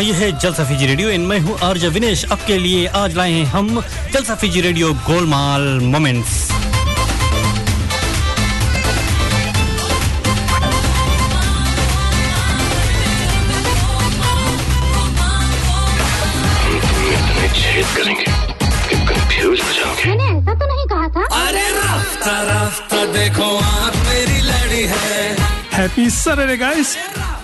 ये है जलसा फीजी रेडियो। इन मैं हूँ आर्ज विनेश। आपके लिए आज लाए हैं हम Jalsa Fiji radio Golmaal moments. करेंगे कंफ्यूज हो जाओगे मैंने ऐसा तो नहीं कहा था। अरे रास्ता रास्ता देखो आँख मेरी लड़ी है। Happy Saturday, guys!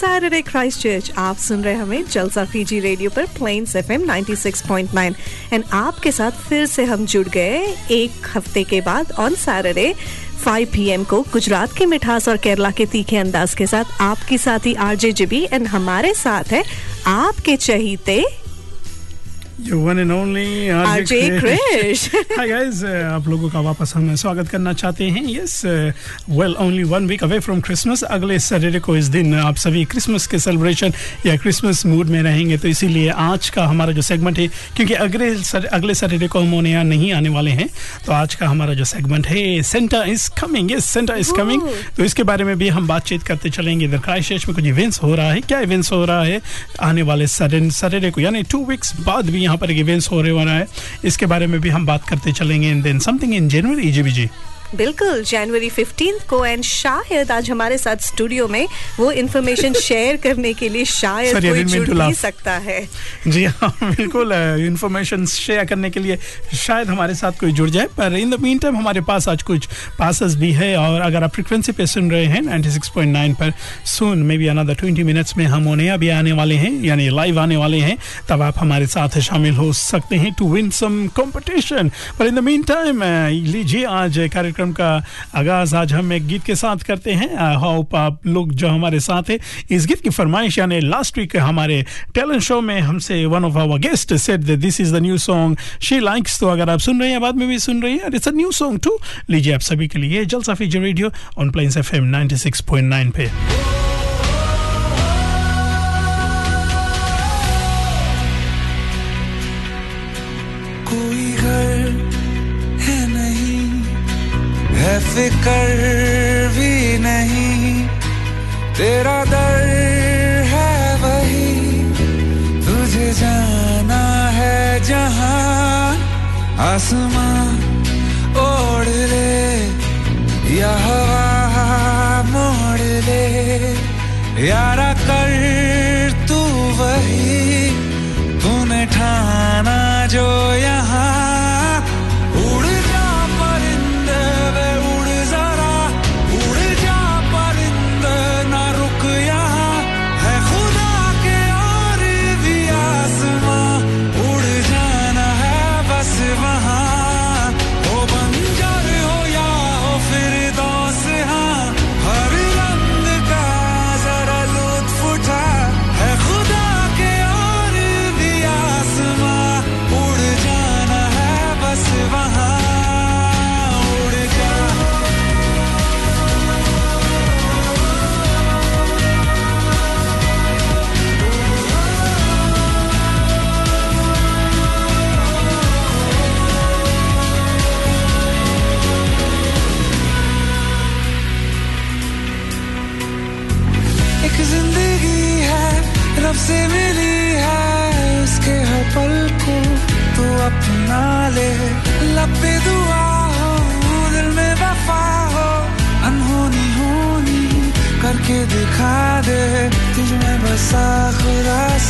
Saturday Christ Church आप सुन रहे हमें जलसा फीजी रेडियो पर प्लेन्स एफ़ एम 96.9 एंड आपके साथ फिर से हम जुड़ गए एक हफ़्ते के बाद ऑन सैटरडे 5 पीएम को गुजरात की मिठास और केरला के तीखे अंदाज के साथ आपकी साथी आरजे जिबी एंड हमारे साथ है आपके चहीते You one and only RJ Krish. Hi guys, uh, आप लोगों का वापस हम स्वागत करना चाहते हैं. Yes well only one week away from Christmas अगले सैटरडे को इस दिन आप सभी क्रिसमस के सेलिब्रेशन या क्रिसमस मूड में रहेंगे तो इसीलिए आज का हमारा जो सेगमेंट है क्योंकि अगले सर, अगले सैटरडे को हम होने यहाँ नहीं आने वाले हैं तो आज का हमारा जो सेगमेंट है Santa is coming yes Santa is coming तो इसके बारे में भी हम बातचीत करते चलेंगे. इधर क्राइस्ट में कुछ इवेंट्स हो रहा है. क्या इवेंट्स हो रहा है? आने वाले सैटरडे को यानी टू वीक्स बाद भी यहाँ पर इवेंट्स हो रहे हो रहा है। इसके बारे में भी हम बात करते चलेंगे इन दिन। समथिंग इन जनवरी जी जी बिल्कुल जनवरी 15 को एंड शायद आज हमारे साथ स्टूडियो में वो इन्फॉर्मेशन शेयर करने के लिए शायद Sorry, कोई जुड़ laugh. सकता है जी हाँ बिल्कुल इंफॉर्मेशन शेयर करने के लिए शायद हमारे साथ कोई जुड़ जाए पर इन द मीन टाइम हमारे पास आज कुछ पासेस भी है और अगर आप फ्रिक्वेंसी पे सुन रहे हैं 96.9 पर सुन मे बी अनदर 20 मिनट्स में हम होने अभी आने वाले हैं यानी लाइव आने वाले हैं तब आप हमारे साथ शामिल हो सकते हैं टू विन सम कंपटीशन पर इन द मीन टाइम लीजिए आज कार्यक्रम का आगाज़ आज हम एक गीत के साथ करते हैं। आई होप आप लोग जो हमारे साथ है। इस गीत की फरमाइश, यानी लास्ट वीक हमारे टैलेंट शो में हमसे one of our guest said this is the new song she likes तो अगर आप सुन रहे हैं, बाद में भी सुन रहे हैं it's a new song to लीजिए आप सभी के लिए जलसा जो रेडियो ऑन प्लेन्स एफएम 96.9 पे। फिकर भी नहीं। तेरा दर है वही। तुझे जाना है जहाँ आसमां ओढ़ ले या हवा मोड़ ले। यारा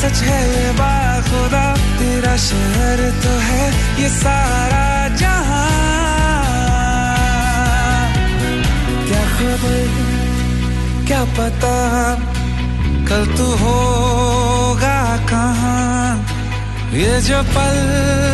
सच है ये खुदा, तेरा शहर तो है ये सारा जहाँ। क्या खबर, क्या पता, कल तू होगा कहाँ? ये जो पल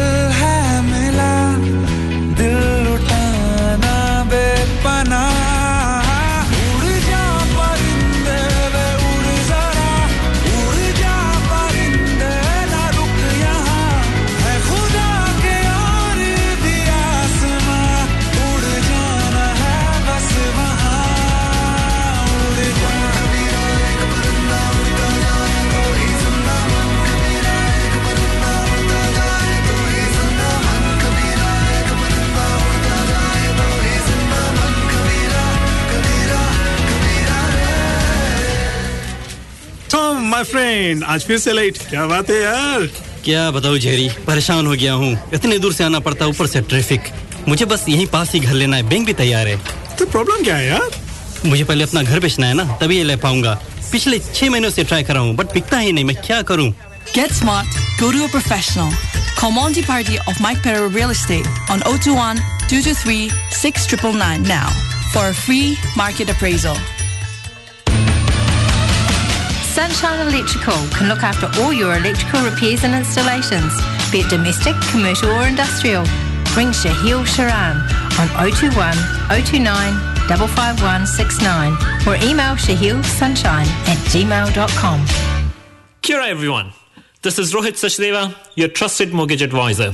माय फ्रेंड आज फिर से लेट क्या बात है यार? क्या बताऊँ जेरी परेशान हो गया हूँ। इतने दूर से आना पड़ता ऊपर से ट्रैफ़िक मुझे बस यहीं पास ही घर लेना है बैंक भी तैयार है। तो प्रॉब्लम क्या है यार? मुझे पहले अपना घर बेचना है ना तभी ये ले पाऊँगा। पिछले छह महीनों से ट्राई कर रहा हूँ बट बिकता ही नहीं मैं क्या करूँ? Get smart, go to a professional. Call Monty Party of Mike Perro Real Estate on 021 223 6999 now for a free market appraisal. Sunshine Electrical can look after all your electrical repairs and installations, be it domestic, commercial or industrial. Ring Shahil Sharan on 021 029 55169 or email shahilsunshine at gmail.com. Kia everyone. This is Rohit Sachdeva, your trusted mortgage advisor.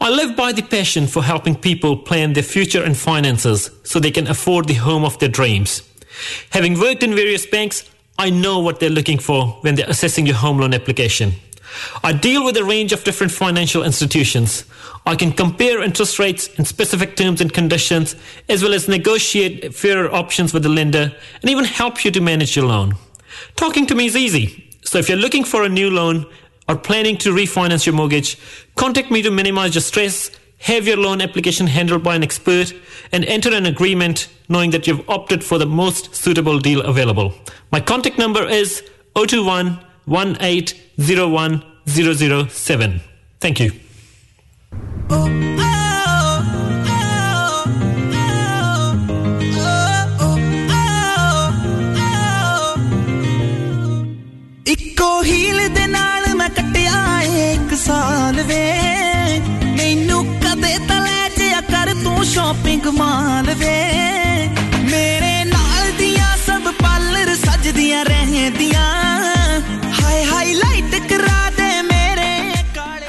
I live by the passion for helping people plan their future and finances so they can afford the home of their dreams. Having worked in various banks, I know what they're looking for when they're assessing your home loan application. I deal with a range of different financial institutions. I can compare interest rates in specific terms and conditions, as well as negotiate fairer options with the lender and even help you to manage your loan. Talking to me is easy. So if you're looking for a new loan or planning to refinance your mortgage, contact me to minimize your stress, have your loan application handled by an expert, and enter an agreement knowing that you've opted for the most suitable deal available. My contact number is 021 1801 007. Thank you. ਇੱਕੋ heel ਦੇ ਨਾਲ ਮੈਂ ਕੱਟਿਆ ਏ ਇੱਕ ਸਾਲ ਵੇ ਮੈਨੂੰ ਕਦੇ ਤਾਂ ਲੈ ਜਿਆ ਕਰ ਤੂੰ ਸ਼ਾਪਿੰਗ ਮਾਲ ਵੇ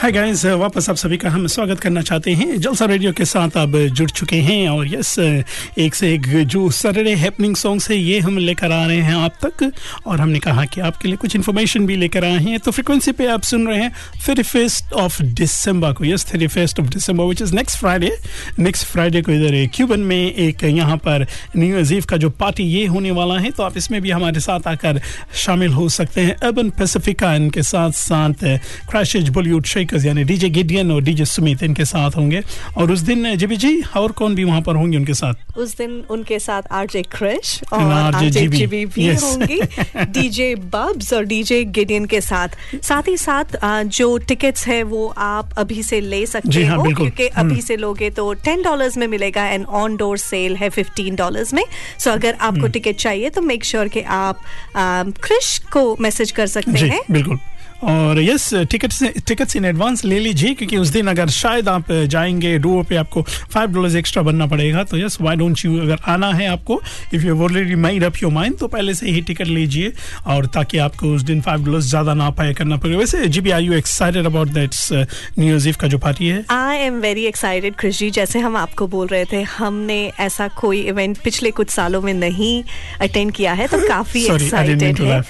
हाय गाइस वापस आप सभी का हम स्वागत करना चाहते हैं। जलसा रेडियो के साथ आप जुड़ चुके हैं और यस एक से एक जो सैटरडे हैपनिंग सॉन्ग्स है, ये हम लेकर आ रहे हैं आप तक। और हमने कहा कि आपके लिए कुछ इन्फॉर्मेशन भी लेकर आए हैं। तो फ्रिक्वेंसी पे आप सुन रहे हैं थर्टी फ़र्स्ट ऑफ़ दिसंबर को। Yes thirty first of December which is next Friday next Friday को इधर क्यूबन में एक यहाँ पर न्यू ईव का जो पार्टी ये होने वाला है तो आप इसमें भी हमारे साथ आकर शामिल हो सकते हैं। अर्बन पैसिफिका इनके साथ साथ क्रैशेज बॉलीवुड शेकर्स स्पीकर्स यानी डीजे गिडियन और डीजे सुमित इनके साथ होंगे। और उस दिन जीबी जी और कौन भी वहाँ पर होंगे उनके साथ? उस दिन उनके साथ आरजे क्रिश और आरजे GB, जीबी भी yes. होंगी। डीजे बब्स और डीजे गिडियन के साथ। साथ ही साथ जो टिकट्स है वो आप अभी से ले सकते हाँ, हो क्योंकि हम्म। अभी से लोगे तो टेन डॉलर्स में मिलेगा। एंड ऑन डोर सेल है फिफ्टीन डॉलर्स में। सो अगर आपको हम्म। टिकट चाहिए तो मेक श्योर कि आप क्रिश को मैसेज कर सकते हैं। बिल्कुल। और yes tickets tickets in advance ले लीजिए क्योंकि उस दिन अगर शायद आप जाएँगे डुओ पे आपको फाइव डॉलर्स एक्स्ट्रा बनना पड़ेगा तो यस व्हाई डोंट यू अगर आना है आपको if you already made up your mind तो पहले से ही टिकट लीजिए और ताकि आपको उस दिन फाइव डॉलर्स ज़्यादा ना पे करना पड़े। वैसे GB I you excited about that's new year का जो पार्टी है? I am very excited Krish ji जैसे हम आपको बोल रहे थे हमने ऐसा कोई इवेंट पिछले कुछ सालों में नहीं अटेंड किया है तो काफ़ी एक्साइटेड है।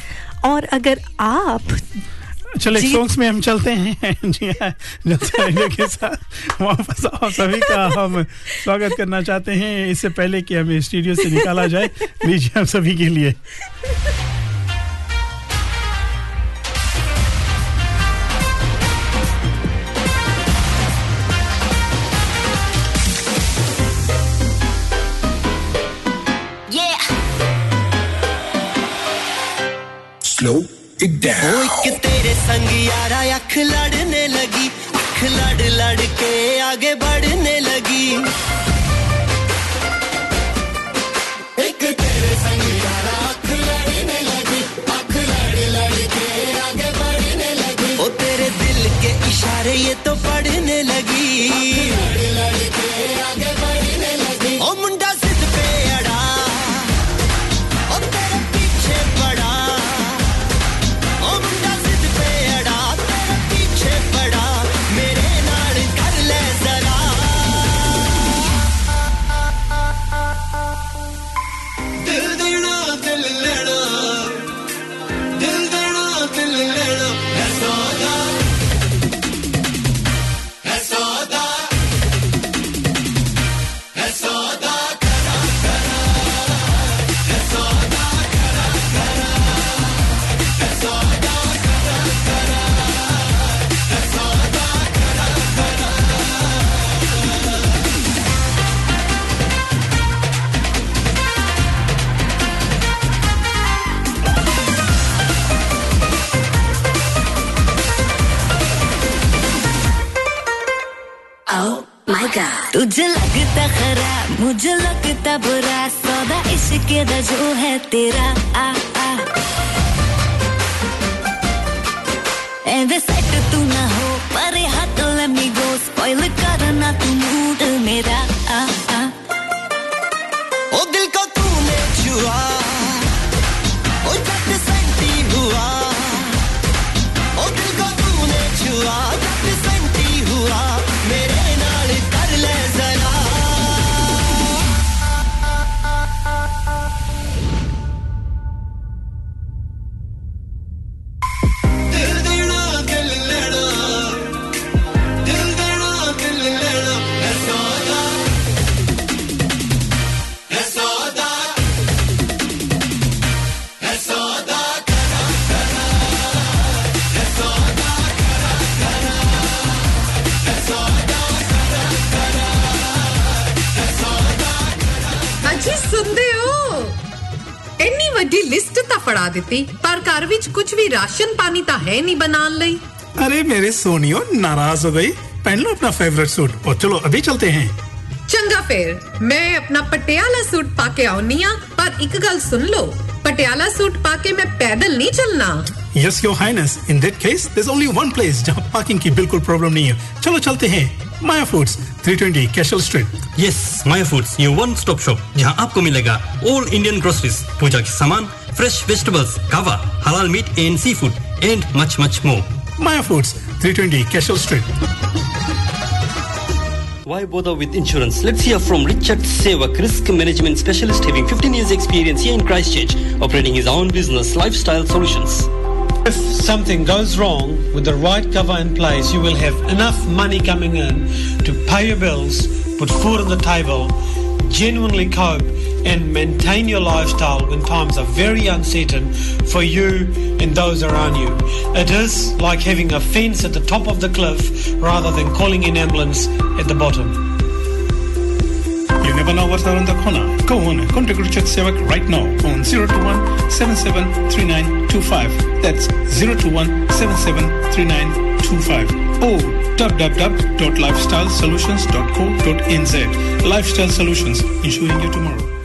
और अगर आप चलो सॉन्ग्स में हम चलते हैं। जी हाँ के साथ। वापस आप सभी का हम स्वागत करना चाहते हैं। इससे पहले कि हमें स्टूडियो से निकाला जाए लीजिए हम सभी के लिए। Yeah. Slow it down. ओ एक तेरे संग यारा अख लड़ने लगी। अख लड़ लड़ के आगे बढ़ने लगी। एक तेरे संग यारा अख लड़ने लगी। अख लड़ लड़ के आगे बढ़ने लगी। ओ, तेरे दिल के इशारे ये तो पढ़ने लगी। ਫੜਾ ਦਿੱਤੀ ਪਰ ਘਰ ਵਿੱਚ ਕੁਝ ਵੀ ਰਾਸ਼ਨ ਪਾਣੀ ਤਾਂ ਹੈ ਨਹੀਂ ਬਣਾਉਣ ਲਈ अरे मेरे सोनियो नाराज हो गई पहन लो अपना फेवरेट सूट और चलो अभी चलते हैं ਚੰਗਾ ਫੇਰ ਮੈਂ ਆਪਣਾ ਪਟਿਆਲਾ ਸੂਟ ਪਾ ਕੇ ਆਉਣੀ ਆ ਪਰ ਇੱਕ ਗੱਲ ਸੁਣ ਲਓ ਪਟਿਆਲਾ ਸੂਟ ਪਾ ਕੇ ਮੈਂ ਪੈਦਲ ਨਹੀਂ ਚੱਲਣਾ yes your highness in that case there's only one place जहां पार्किंग की बिल्कुल प्रॉब्लम नहीं है चलो चलते हैं Maya foods 320 Cashel street yes Maya foods ये वन स्टॉप शॉप जहां आपको मिलेगा ऑल इंडियन ग्रोसरीज पूजा के सामान fresh vegetables, kava, halal meat and seafood, and much, much more. Maya Foods, 320 Cashel Street. Why bother with insurance? Let's hear from Richard Sevak, risk management specialist having 15 years experience here in Christchurch, operating his own business, Lifestyle Solutions. If something goes wrong with the right cover in place, you will have enough money coming in to pay your bills, put food on the table, genuinely cope and maintain your lifestyle when times are very uncertain for you and those around you. It is like having a fence at the top of the cliff rather than calling an ambulance at the bottom. You never know what's around the corner. Go on, contact Richard Sevak right now on 021 773925. That's 021 773925. Or www.lifestylesolutions.co.nz. Lifestyle Solutions, ensuring you tomorrow.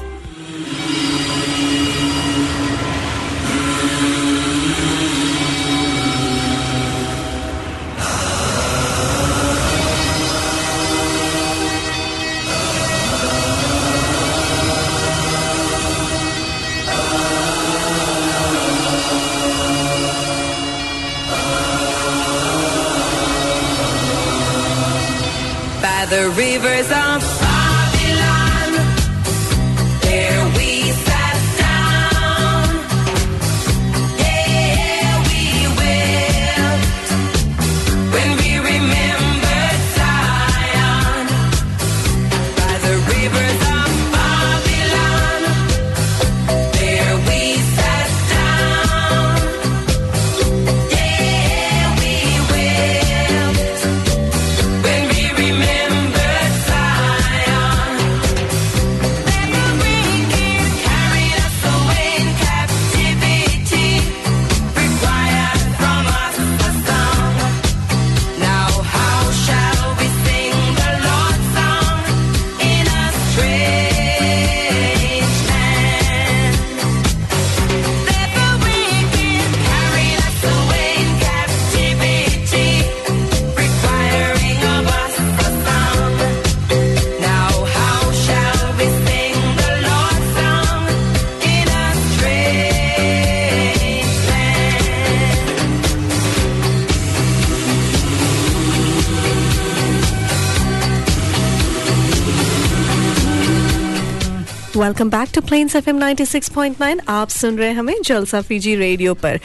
Welcome back to Plains FM 96.9 आप सुन रहे हैं हमें Jalsa Fiji radio पर।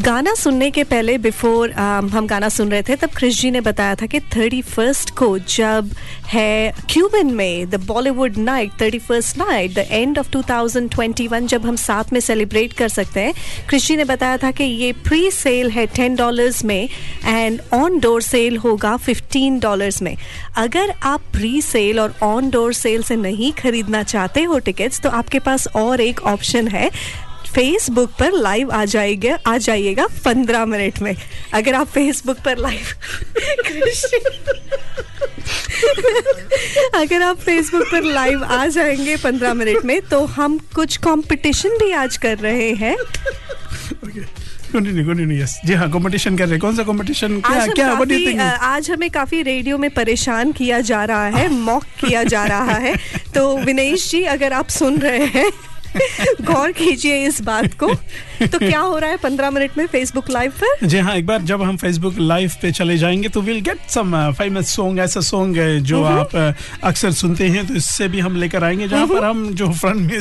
गाना सुनने के पहले बिफोर हम गाना सुन रहे थे, तब क्रिश जी ने बताया था कि थर्टी फ़र्स्ट को जब है क्यूबन में the Bollywood night thirty first night the end of 2021 जब हम साथ में सेलिब्रेट कर सकते हैं। क्रिश जी ने बताया था कि ये प्री सेल है टेन डॉलर्स में एंड ऑन डोर सेल होगा फिफ्टीन डॉलर्स में। अगर आप प्री सेल और ऑन डोर सेल से नहीं खरीदना चाहते हो टिकट्स तो आपके पास और एक ऑप्शन है। फेसबुक पर लाइव आ जाएगा, आ जाइएगा पंद्रह मिनट में। अगर आप फेसबुक पर लाइव अगर आप फेसबुक पर लाइव आ जाएँगे पंद्रह मिनट में तो हम कुछ कंपटीशन भी आज कर रहे हैं। कंटिन्यू कंटिन्यू यस जी हाँ कंपटीशन कर रहे कौन सा कंपटीशन क्या क्या व्हाट डू थिंक आज हमें काफ़ी रेडियो में परेशान किया जा रहा है मॉक किया जा रहा है। तो विनेश जी अगर आप सुन रहे हैं गौर कीजिए इस बात को। तो क्या हो रहा है पंद्रह मिनट में फेसबुक लाइव पर? जी हाँ एक बार जब हम फेसबुक लाइव पे चले जाएँगे तो will get some famous song ऐसा सॉन्ग जो हम्म। आप uh, अक्सर सुनते हैं तो इससे भी हम लेकर आएँगे जहाँ पर हम जो फ्रंट में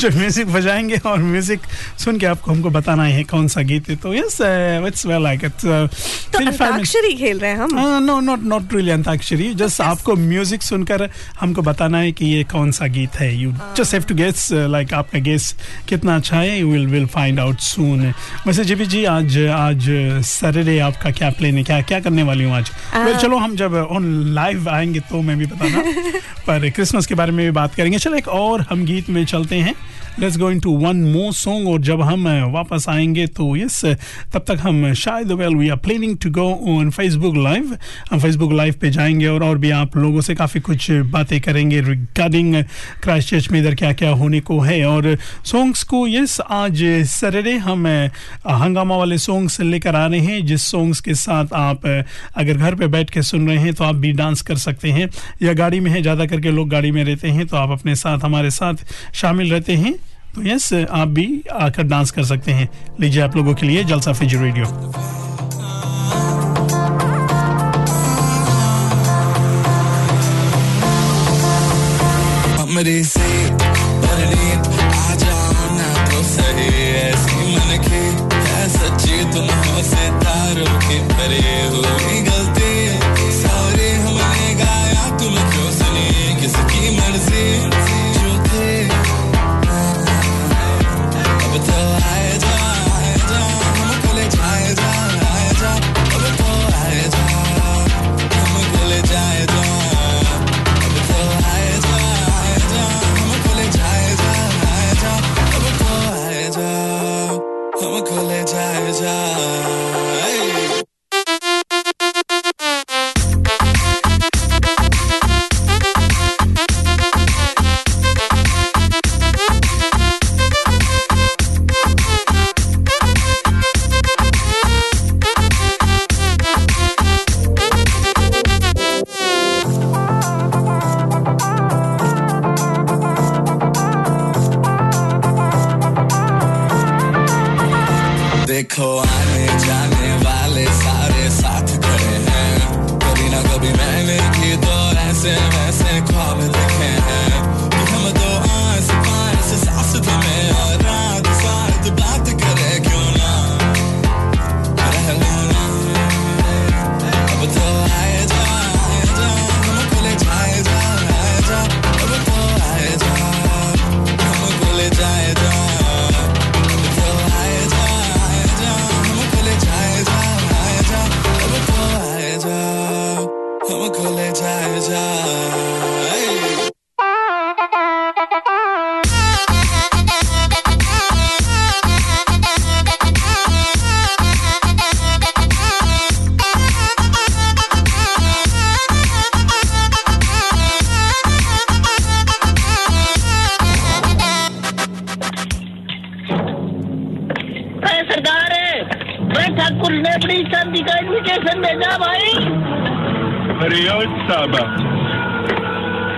जो म्यूज़िक बजाएँगे और म्यूज़िक सुन के आपको हमको बताना है कौन सा गीत है। तो yes it's well like it's तो अंताक्षरी खेल रहे हैं हम? No not not really antakshari just आपको म्यूज़िक सुनकर हमको बताना है कि ये कौन सा गीत है। You just have to guess like आपका गेस कितना अच्छा है you will will find out soon वैसे जी जी आज आज सैटरडे आपका क्या प्लान है? क्या क्या करने वाली हूँ आज? वेल well, चलो हम जब ऑन लाइव आएँगे तो मैं भी बताना पर क्रिसमस के बारे में भी बात करेंगे। चलो एक और हम गीत में चलते हैं। Let's go into one more song और जब हम वापस आएँगे तो यस तब तक हम शायद well we are planning to go on Facebook live हम फेसबुक लाइव पे जाएँगे और और भी आप लोगों से काफ़ी कुछ बातें करेंगे रिगार्डिंग क्राइस्ट चर्च में इधर क्या क्या होने को है। और सॉन्ग्स को यस आज सैटरडे हम हंगामा वाले सॉन्ग्स लेकर आ रहे हैं, जिस सॉन्ग्स के साथ आप अगर घर पे बैठ के सुन रहे हैं तो आप भी डांस कर सकते हैं। या गाड़ी में है, ज़्यादा करके लोग गाड़ी में रहते हैं तो आप अपने साथ, हमारे साथ शामिल रहते हैं। तो यस, आप भी आकर डांस कर सकते हैं। लीजिए आप लोगों के लिए जलसा फिज रेडियो। हमरे से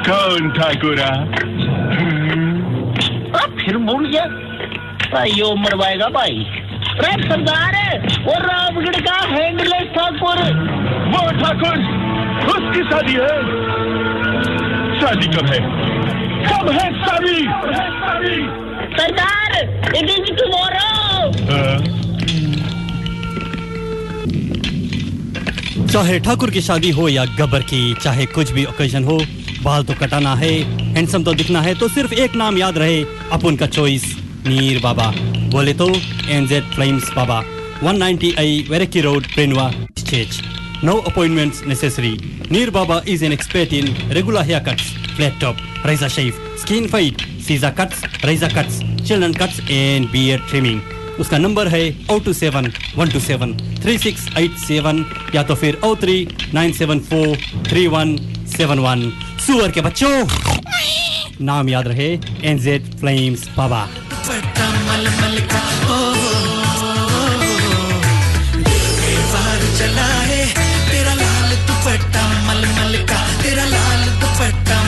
कौन ठाकुरा अब फिर भूल गया भाई यो मरवाएगा भाई। अरे सरदार वो रामगढ़ का हैंडलेस ठाकुर वो ठाकुर उसकी शादी है। शादी कब है? कब है शादी? सरदार इट इज़ टुमारो चाहे ठाकुर की शादी हो या गब्बर की चाहे कुछ भी ओकेजन हो बाल तो कटाना है हैंडसम तो दिखना है तो सिर्फ़ एक नाम याद रहे, अपन का चॉइस नीर बाबा। बोले तो एनजेड फ्लेम्स बाबा। 190 आई वेरेकी रोड प्रेनवा चेच no appointments necessary Neer Baba is an expert in regular hair cuts flat top razor shave skin fade scissor cuts razor cuts children cuts and beard trimming उसका number है O two seven one two seven three six eight seven या तो फिर O three nine seven four three one seven one सुअर के बच्चों। नाम याद रहे एनजेड फ्लेम्स बाबा चला है तेरा लाल दुपट्टा का, तेरा लाल दुपट्टा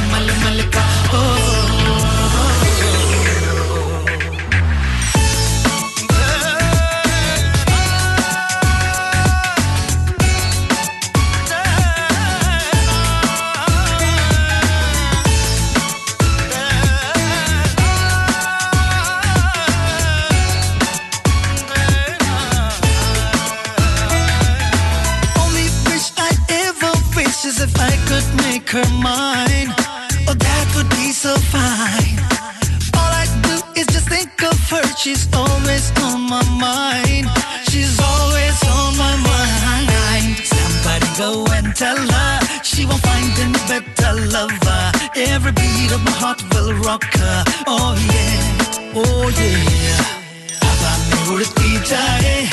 her mind. Oh, that would be so fine. All I do is just think of her. She's always on my mind. She's always on my mind. Somebody go and tell her she won't find any better lover. Every beat of my heart will rock her. Oh yeah, oh yeah. How about me? Eh?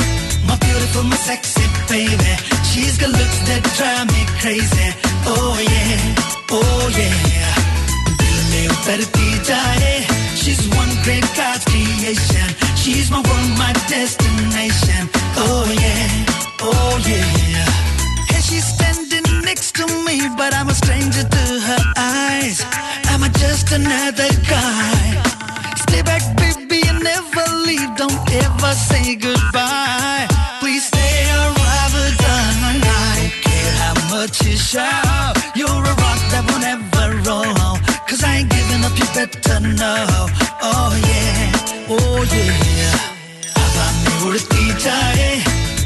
My beautiful, my sexy baby? She's got looks that drive me crazy Oh yeah, oh yeah दिल में उतरती जाए She's one great God's creation She's my world, my destination Oh yeah, oh yeah And she's standing next to me But I'm a stranger to her eyes Am I just another guy? Stay back, baby, and never leave. Don't ever say goodbye. care how much you shout. You're a rock that will never roll. Cause I ain't giving up, you better know. Oh yeah, oh yeah. हवा में उड़ती जाए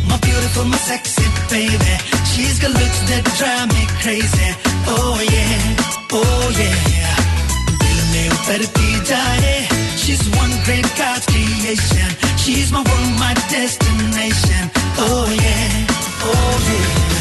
My beautiful, my sexy baby She's got looks that drive me crazy Oh yeah, oh yeah दिल में उतरती जाए She's one great God's creation She's my world, my destination Oh yeah, oh yeah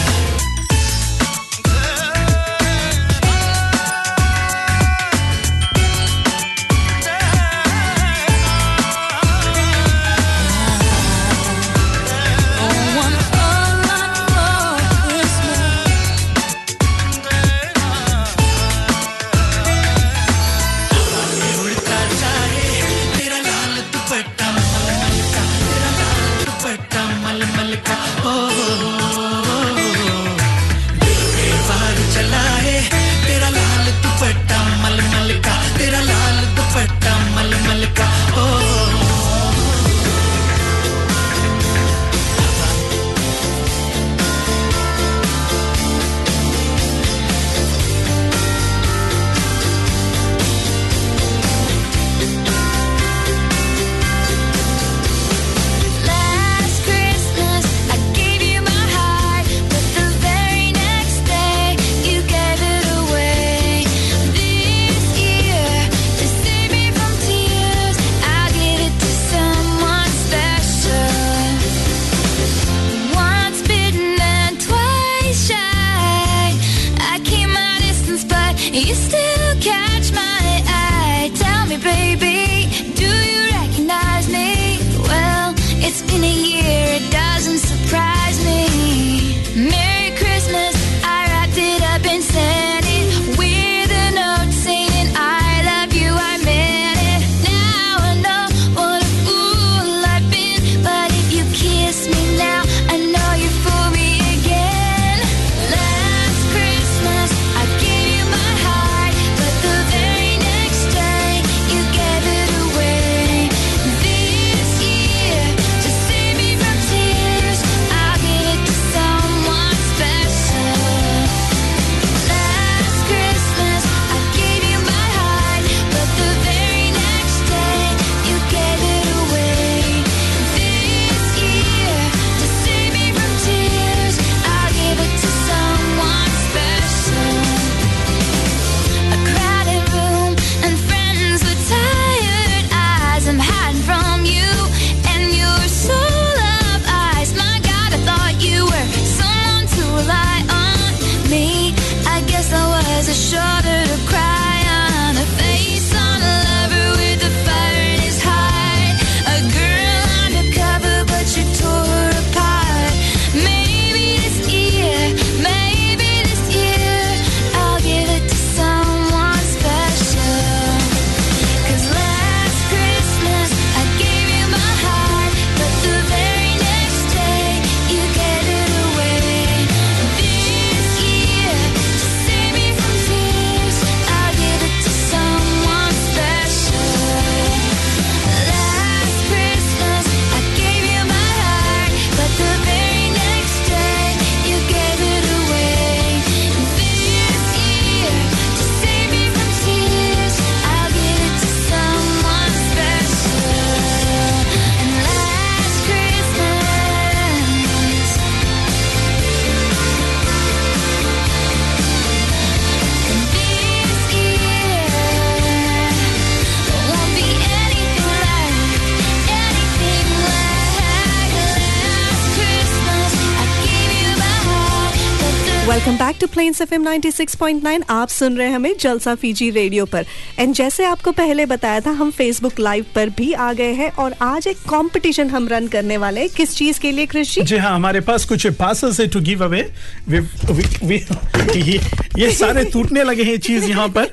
Welcome back to Plains FM 96.9 आप सुन रहे हैं हमें Jalsa Fiji radio पर। एंड जैसे आपको पहले बताया था हम फेसबुक लाइव पर भी आ गए हैं और आज एक कंपटीशन हम रन करने वाले हैं। किस चीज़ के लिए कृषि जी? हाँ हमारे पास कुछ पासेस है टू गिव अवे ये, ये सारे टूटने लगे हैं चीज़ यहाँ पर।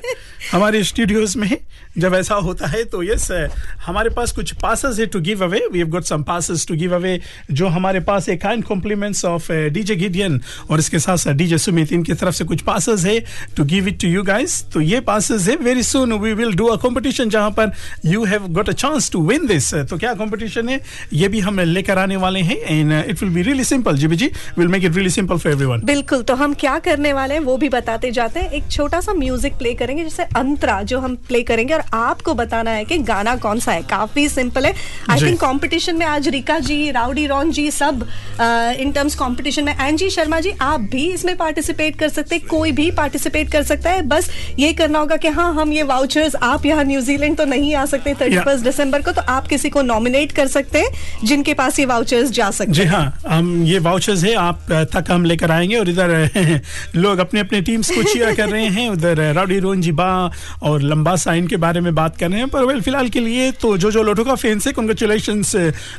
हमारे स्टूडियोज में जब ऐसा होता है तो यस हमारे पास कुछ पासेस है to give away we have got some passes to give away जो हमारे पास एक kind compliments of DJ Gideon और इसके साथ साथ डीजे सुमित इनकी तरफ़ से कुछ पासेस है to give it to you guys तो ये पासेस है very soon we will do a competition जहाँ पर you have got a chance to win this तो क्या कॉम्पिटिशन है? ये भी हम लेकर आने वाले हैं and it will be really simple GB will make it really simple for everyone बिल्कुल तो हम क्या करने वाले हैं वो भी बताते जाते हैं। एक छोटा सा म्यूज़िक प्ले करेंगे जैसे अंतरा जो हम प्ले करेंगे और आपको बताना है कि गाना कौन सा है। काफ़ी सिंपल है। आई थिंक कंपटीशन में आज Rika ji Rowdy Ron ji सब इन टर्म्स कंपटीशन में एंजी शर्मा जी आप भी इसमें पार्टिसिपेट कर सकते हैं। कोई भी पार्टिसिपेट कर सकता है। बस ये करना होगा कि हाँ हम ये वाउचर्स आप यहाँ न्यूजीलैंड तो नहीं आ सकते थर्टी फ़र्स्ट दिसंबर को तो आप किसी को नॉमिनेट कर सकते हैं जिनके पास ये वाउचर्स जा सकते जी हाँ। हम ये वाउचर्स है आप तक हम लेकर आएँगे और इधर लोग अपने अपने टीम्स को चीयर कर रहे हैं। उधर राउडी रोन जी बा और लंबा साइन के बारे में बात कर रहे हैं पर वेल फ़िलहाल के लिए तो जो जो लोटो का फैंस है कॉन्ग्रेचुलेशन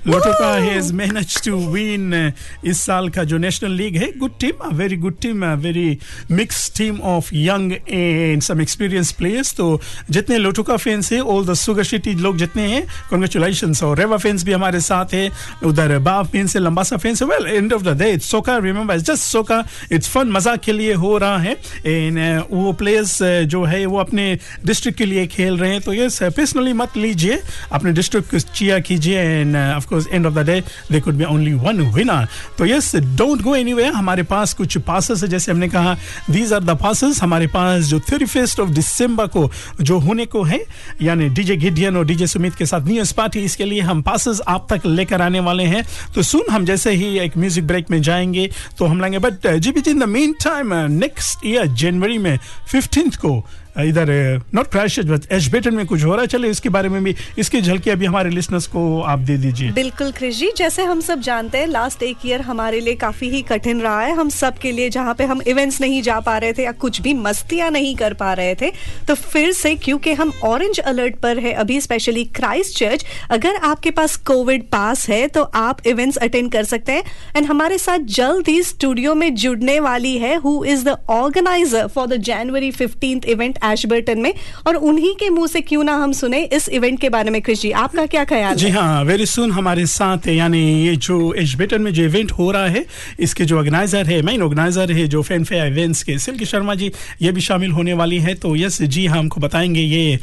लोटो का हैज़ मैनेज टू विन इस साल का जो नेशनल लीग है good team very good team very mix team of young and some experience players तो जितने लोटो का फैंस है ऑल द सुगर सिटी लोग जितने हैं कॉन्ग्रेचुलेशन और रेवा फैंस भी हमारे साथ है उधर बा फैंस है लंबा सा फैंस है. Well end of the day it's soca remember it's just soca it's fun मज़ाक के लिए हो रहा है. एंड वो प्लेयर्स जो है वो अपने डिस्ट्रिक्ट के लिए खेल रहे हैं तो ये पर्सनली मत लीजिए। अपने डिस्ट्रिक्ट को चिया कीजिए and of course end of the day they could be only one winner तो यस डोंट गो एनीवेयर हमारे पास कुछ पासेस है, जैसे हमने कहा दीज आर द पासेस हमारे पास जो थर्टी फ़र्स्ट ऑफ़ दिसंबर को, जो होने को है, यानी डीजे गिडियन और डीजे सुमित के साथ न्यूज़ पार्टी इसके लिए हम पासेस आप तक लेकर आने वाले हैं। तो सुन हम जैसे ही एक म्यूज़िक ब्रेक में जाएँगे तो हम लाएँगे। But GB in the mean time next year January में फिफ्टींथ को इधर नॉट क्रैश बट एशबेटन में कुछ हो रहा है। चले इसके बारे में भी, इसकी झलकी अभी हमारे लिसनर्स को आप दे दीजिए। बिल्कुल क्रिश जी, जैसे हम सब जानते हैं लास्ट एक ईयर हमारे लिए काफ़ी ही कठिन रहा है। हम सब के लिए जहाँ पे हम इवेंट्स नहीं जा पा रहे थे या कुछ भी मस्तियाँ नहीं कर पा रहे थे तो फिर से क्योंकि हम ऑरेंज अलर्ट पर है, अभी स्पेशली क्राइस्ट चर्च अगर आपके पास कोविड पास है तो आप इवेंट्स अटेंड कर सकते हैं। एंड हमारे साथ जल्द ही स्टूडियो में जुड़ने वाली है who is the organiser for the January fifteenth event Ashburton में। और उन्हीं के मुँह से क्यों ना हम सुने इस इवेंट के बारे में कृषि आपका क्या ख्याल जी है? हाँ वेरी सुन हमारे साथ है यानी ये जो एजबेटन में जो इवेंट हो रहा है इसके जो ऑर्गेनाइजर है मेन ऑर्गेनाइजर है जो फ़ैन फेयर इवेंट्स के सिल्की शर्मा जी ये भी शामिल होने वाली है। तो यस जी हाँ हमको बताएँगे ये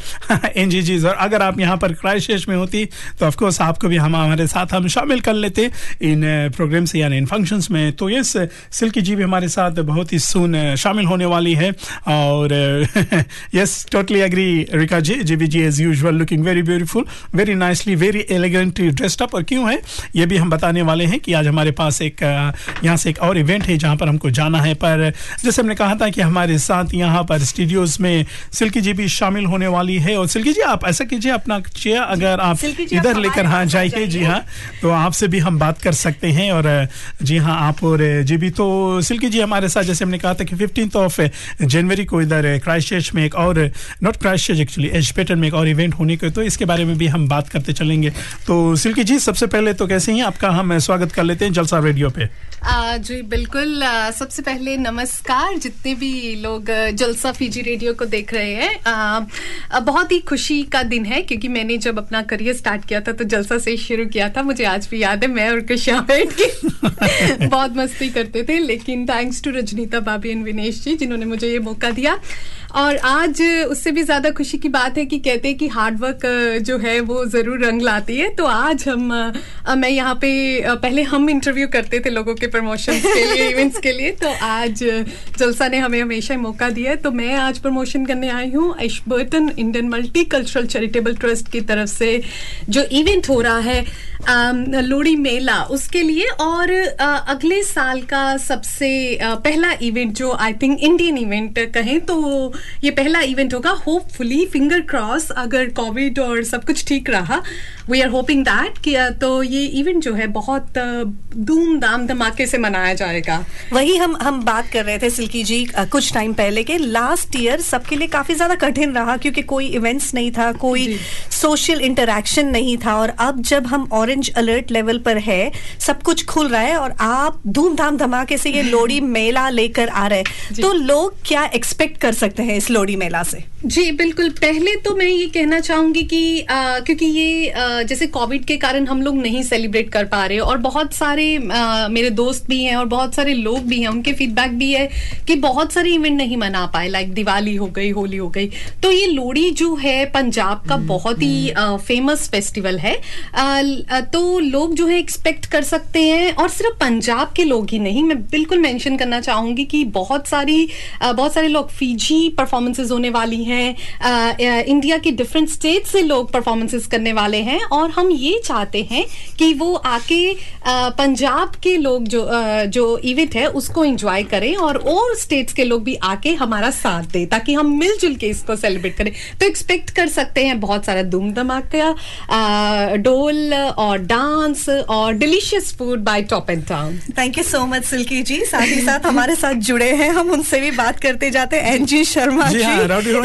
एन जी जी और अगर आप यहाँ पर क्राइस्ट में होती तो ऑफकोर्स आपको भी हम हमारे साथ हम शामिल कर लेते इन प्रोग्राम से यानी इन फ़ंक्शंस में। तो यस सिल्की जी भी हमारे साथ बहुत ही सुन शामिल होने वाली है। और yes totally agree Rika ji GB ji as usual looking very beautiful very nicely very elegantly dressed up और क्यों है? ये भी हम बताने वाले हैं कि आज हमारे पास एक यहाँ से एक और इवेंट है जहाँ पर हमको जाना है। पर जैसे हमने कहा था कि हमारे साथ यहाँ पर स्टूडियोज में सिल्की जी भी शामिल होने वाली है। और सिल्की जी आप ऐसा कीजिए अपना चेयर अगर आप इधर लेकर हाँ जाइए। जी। हाँ तो आपसे भी हम बात कर सकते हैं। और जी हाँ आप और जी भी। तो सिल्की जी हमारे साथ जैसे हमने कहा था कि फिफ्टींथ ऑफ़ जनवरी को इधर क्राइस्ट चर्च में एक और नॉट चर्च एक्चुअली एजपेटन में एक और इवेंट होने के तो इसके बारे में भी हम बात करते चलेंगे। तो सिल्की जी, सबसे पहले तो कैसे ही? आपका हम स्वागत कर लेते हैं जलसा रेडियो पे। आ, जी बिल्कुल आ, सबसे पहले नमस्कार जितने भी लोग जलसा फीजी रेडियो को देख रहे हैं बहुत ही खुशी का दिन है क्योंकि मैंने जब अपना करियर स्टार्ट किया था तो जलसा से शुरू किया था मुझे आज भी याद है मैं और कृष्णा बैठ के बहुत मस्ती करते थे लेकिन थैंक्स टू रजनीता भाभी एंड विनेश जी जिन्होंने मुझे ये मौका दिया। और आज उससे भी ज़्यादा खुशी की बात है कि कहते हैं कि हार्डवर्क जो है वो ज़रूर रंग लाती है। तो आज हम मैं यहाँ पे पहले हम इंटरव्यू करते थे लोगों के प्रमोशन के लिए इवेंट्स के लिए तो आज जलसा ने हमें हमेशा ही मौका दिया है। तो मैं आज प्रमोशन करने आई हूँ Ashburton Indian multi cultural charitable trust की तरफ़ से जो इवेंट हो रहा है अम, लोहड़ी मेला उसके लिए। और अ, अगले साल का सबसे अ, पहला इवेंट जो आई थिंक इंडियन इवेंट कहें तो ये पहला इवेंट होगा। होपफुली फिंगर क्रॉस अगर कोविड और सब कुछ ठीक रहा वी आर होपिंग दैट तो ये इवेंट जो है बहुत धूमधाम धमाके धमाके से मनाया जाएगा। वही हम हम बात कर रहे थे सिल्की जी कुछ टाइम पहले के। लास्ट ईयर सबके लिए काफ़ी ज़्यादा कठिन रहा क्योंकि कोई इवेंट्स नहीं था कोई सोशल इंटरेक्शन नहीं था और अब जब हम ऑरेंज अलर्ट लेवल पर है सब कुछ खुल रहा है और आप धूमधाम धमाके से ये लोहड़ी मेला लेकर आ रहे हैं तो लोग क्या एक्सपेक्ट कर सकते हैं इस लोहड़ी मेला से? जी बिल्कुल। पहले तो मैं ये कहना चाहूँगी कि अ, क्योंकि ये अ, जैसे कोविड के कारण हम लोग नहीं सेलिब्रेट कर पा रहे और बहुत सारे अ, मेरे दोस्त भी हैं और बहुत सारे लोग भी हैं उनके फीडबैक भी है कि बहुत सारे इवेंट नहीं मना पाए लाइक दिवाली हो गई होली हो गई। तो ये लोहड़ी जो है पंजाब का बहुत ही फ़ेमस फेस्टिवल है। तो लोग जो है एक्सपेक्ट कर सकते हैं और सिर्फ़ पंजाब के लोग ही नहीं मैं बिल्कुल मेंशन करना चाहूँगी कि बहुत सारी बहुत सारे लोग फीजी परफॉर्मेंसेज होने वाली हैं इंडिया के डिफरेंट स्टेट से लोग परफॉर्मेंसेज करने वाले हैं और हम ये चाहते हैं कि वो आके पंजाब के लोग जो अ, जो इवेंट है उसको एंजॉय करें और और स्टेट्स के लोग भी आके हमारा साथ दें ताकि हम मिलजुल के इसको सेलिब्रेट करें। तो एक्सपेक्ट कर सकते हैं बहुत सारा धूम धमाका डोल और डांस और delicious food by Top and Town thank you so much Silky ji साथ ही साथ हमारे साथ जुड़े हैं। हम उनसे भी बात करते जाते हैं। एनजी शर्मा जी हाँ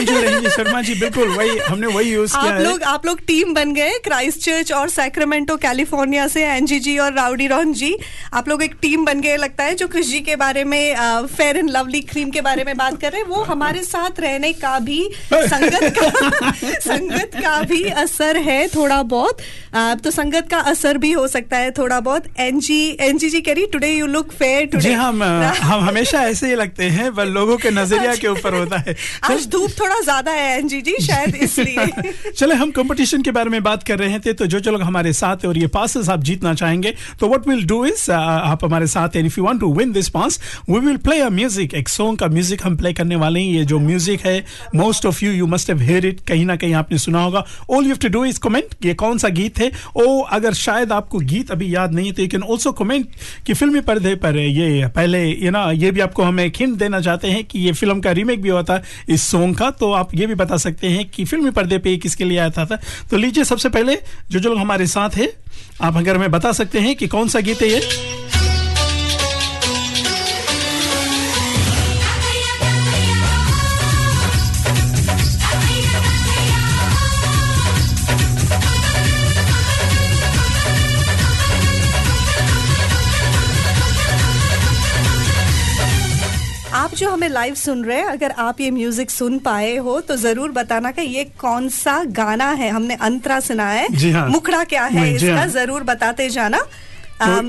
जी। शर्मा जी बिल्कुल वही हमने वही यूज़ किया आप लोग आप लोग टीम बन गए क्राइस्ट चर्च और सैक्रमेंटो कैलिफ़ोर्निया से एनजी जी और राउडी रोहन जी। आप लोग एक टीम बन गए लगता है जो कृष जी के बारे में फेयर एंड लवली क्रीम के बारे में बात कर रहे हैं वो हमारे साथ रहने का भी संगत का संगत का भी असर है थोड़ा बहुत। अ, तो संगत का असर भी हो सकता है थोड़ा बहुत। एनजी एनजी जी कह रही today you look fair today जी हम हम हमेशा ऐसे ही लगते हैं पर लोगों के नज़रिया के ऊपर होता है। आज धूप थोड़ा ज़्यादा है एनजी जी शायद इसलिए। चले हम कंपटीशन के बारे में बात कर रहे थे तो जो जो लोग हमारे साथ है और ये पासेस आप जीतना चाहेंगे तो व्हाट विल डू इज़ आप हमारे साथ हैं। If you want to win this pass we will play a music एक सॉन्ग का म्यूज़िक हम प्ले करने वाले हैं। ये जो म्यूज़िक है most of you you must have heard it कहीं ना कहीं आपने सुना होगा। All you have to do is comment ये कौन सा गीत है। ओ अगर शायद आपको गीत अभी याद नहीं है तो यू कैन ऑल्सो कमेंट कि फिल्मी पर्दे पर ये। पहले ये ना ये भी आपको हम एक हिंट देना चाहते हैं कि ये फ़िल्म का रीमेक भी होता है इस सॉन्ग का। तो आप ये भी बता सकते हैं कि फिल्मी पर्दे पे किसके लिए आया था, था? तो लीजिए सबसे पहले जो जो लोग हमारे साथ है आप अगर हमें बता सकते हैं कि कौन सा गीत है ये? जो हमें लाइव सुन रहे हैं अगर आप ये म्यूज़िक सुन पाए हो तो ज़रूर बताना कि ये कौन सा गाना है हमने अंतरा सुना है हाँ। मुखड़ा क्या है इसका हाँ। ज़रूर बताते जाना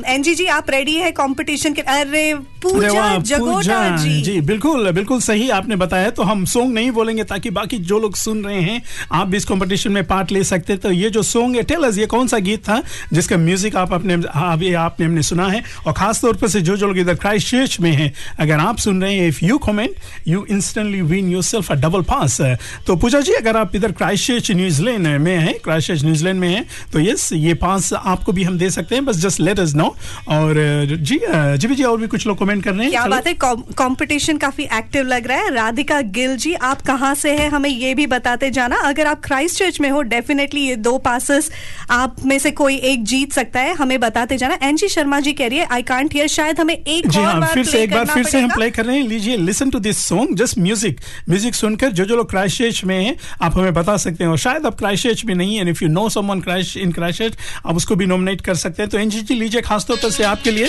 एनजी जी आप रेडी है कंपटीशन के अरे पूजा जगोटा जी। जी बिल्कुल बिल्कुल सही आपने बताया तो हम सॉन्ग नहीं बोलेंगे ताकि बाकी जो लोग सुन रहे हैं आप भी इस कंपटीशन में पार्ट ले सकते तो ये जो सॉन्ग है टेलस ये कौन सा गीत था जिसका म्यूज़िक आप अपने अभी आपने हमने सुना है? और खास तौर पर से जो जो लोग इधर क्राइस्ट चर्च में हैं अगर आप सुन रहे हैं if you comment you instantly win yourself a double pass तो पूजा जी अगर आप इधर क्राइस्ट चर्च न्यूजीलैंड में हैं क्राइस्ट चर्च न्यूजीलैंड में हैं तो यस ये पास आपको भी हम दे सकते हैं बस जस्ट लेट अस नो और जी जी भी जी और भी कुछ लोग कमेंट कर रहे हैं? क्या बात है? कंपटीशन काफ़ी एक्टिव लग रहा है। राधिका गिल जी आप कहाँ से हैं? हमें ये भी बताते जाना। अगर आप क्राइस्ट चर्च में हो डेफिनेटली ये दो पासेस आप में से कोई एक जीत सकता है हमें बताते जाना। एनजी शर्मा जी कह रही है आई कांट हियर शायद हमें एक जी हाँ फिर से एक बार फिर से हम प्ले कर रहे हैं। लीजिए listen to this song just music music सुनकर जो जो लोग क्राइस्ट चर्च में हैं आप हमें बता सकते हैं। और शायद आप क्राइस्ट चर्च में नहीं है if you know someone Christ in Christ आप उसको भी नॉमिनेट कर सकते हैं। तो एनजीजी लीजिए खासतौर पर से आपके लिए।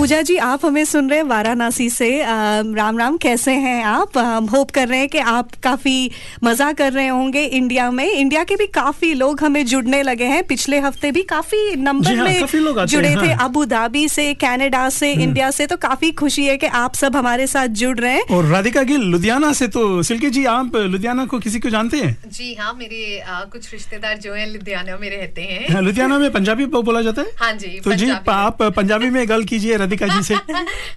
पूजा जी आप हमें सुन रहे हैं वाराणसी से। राम राम कैसे हैं आप? हम होप कर रहे हैं कि आप काफ़ी मज़ा कर रहे होंगे इंडिया में। इंडिया के भी काफ़ी लोग हमें जुड़ने लगे हैं। पिछले हफ़्ते भी काफ़ी नंबर हाँ, में काफ़ी लोग जुड़े हैं, थे। हाँ। अबू धाबी से कनाडा से इंडिया से तो काफ़ी खुशी है कि आप सब हमारे साथ जुड़ रहे हैं। और राधिका गिल लुधियाना से तो सिल्की जी आप लुधियाना को किसी को जानते हैं? जी हाँ मेरे कुछ रिश्तेदार जो है लुधियाना में रहते हैं। हाँ, लुधियाना में पंजाबी बोला जाता है? हाँ जी तो जी आप पंजाबी में गल कीजिए ਰਾਧਿਕਾ ਜੀ ਸੇ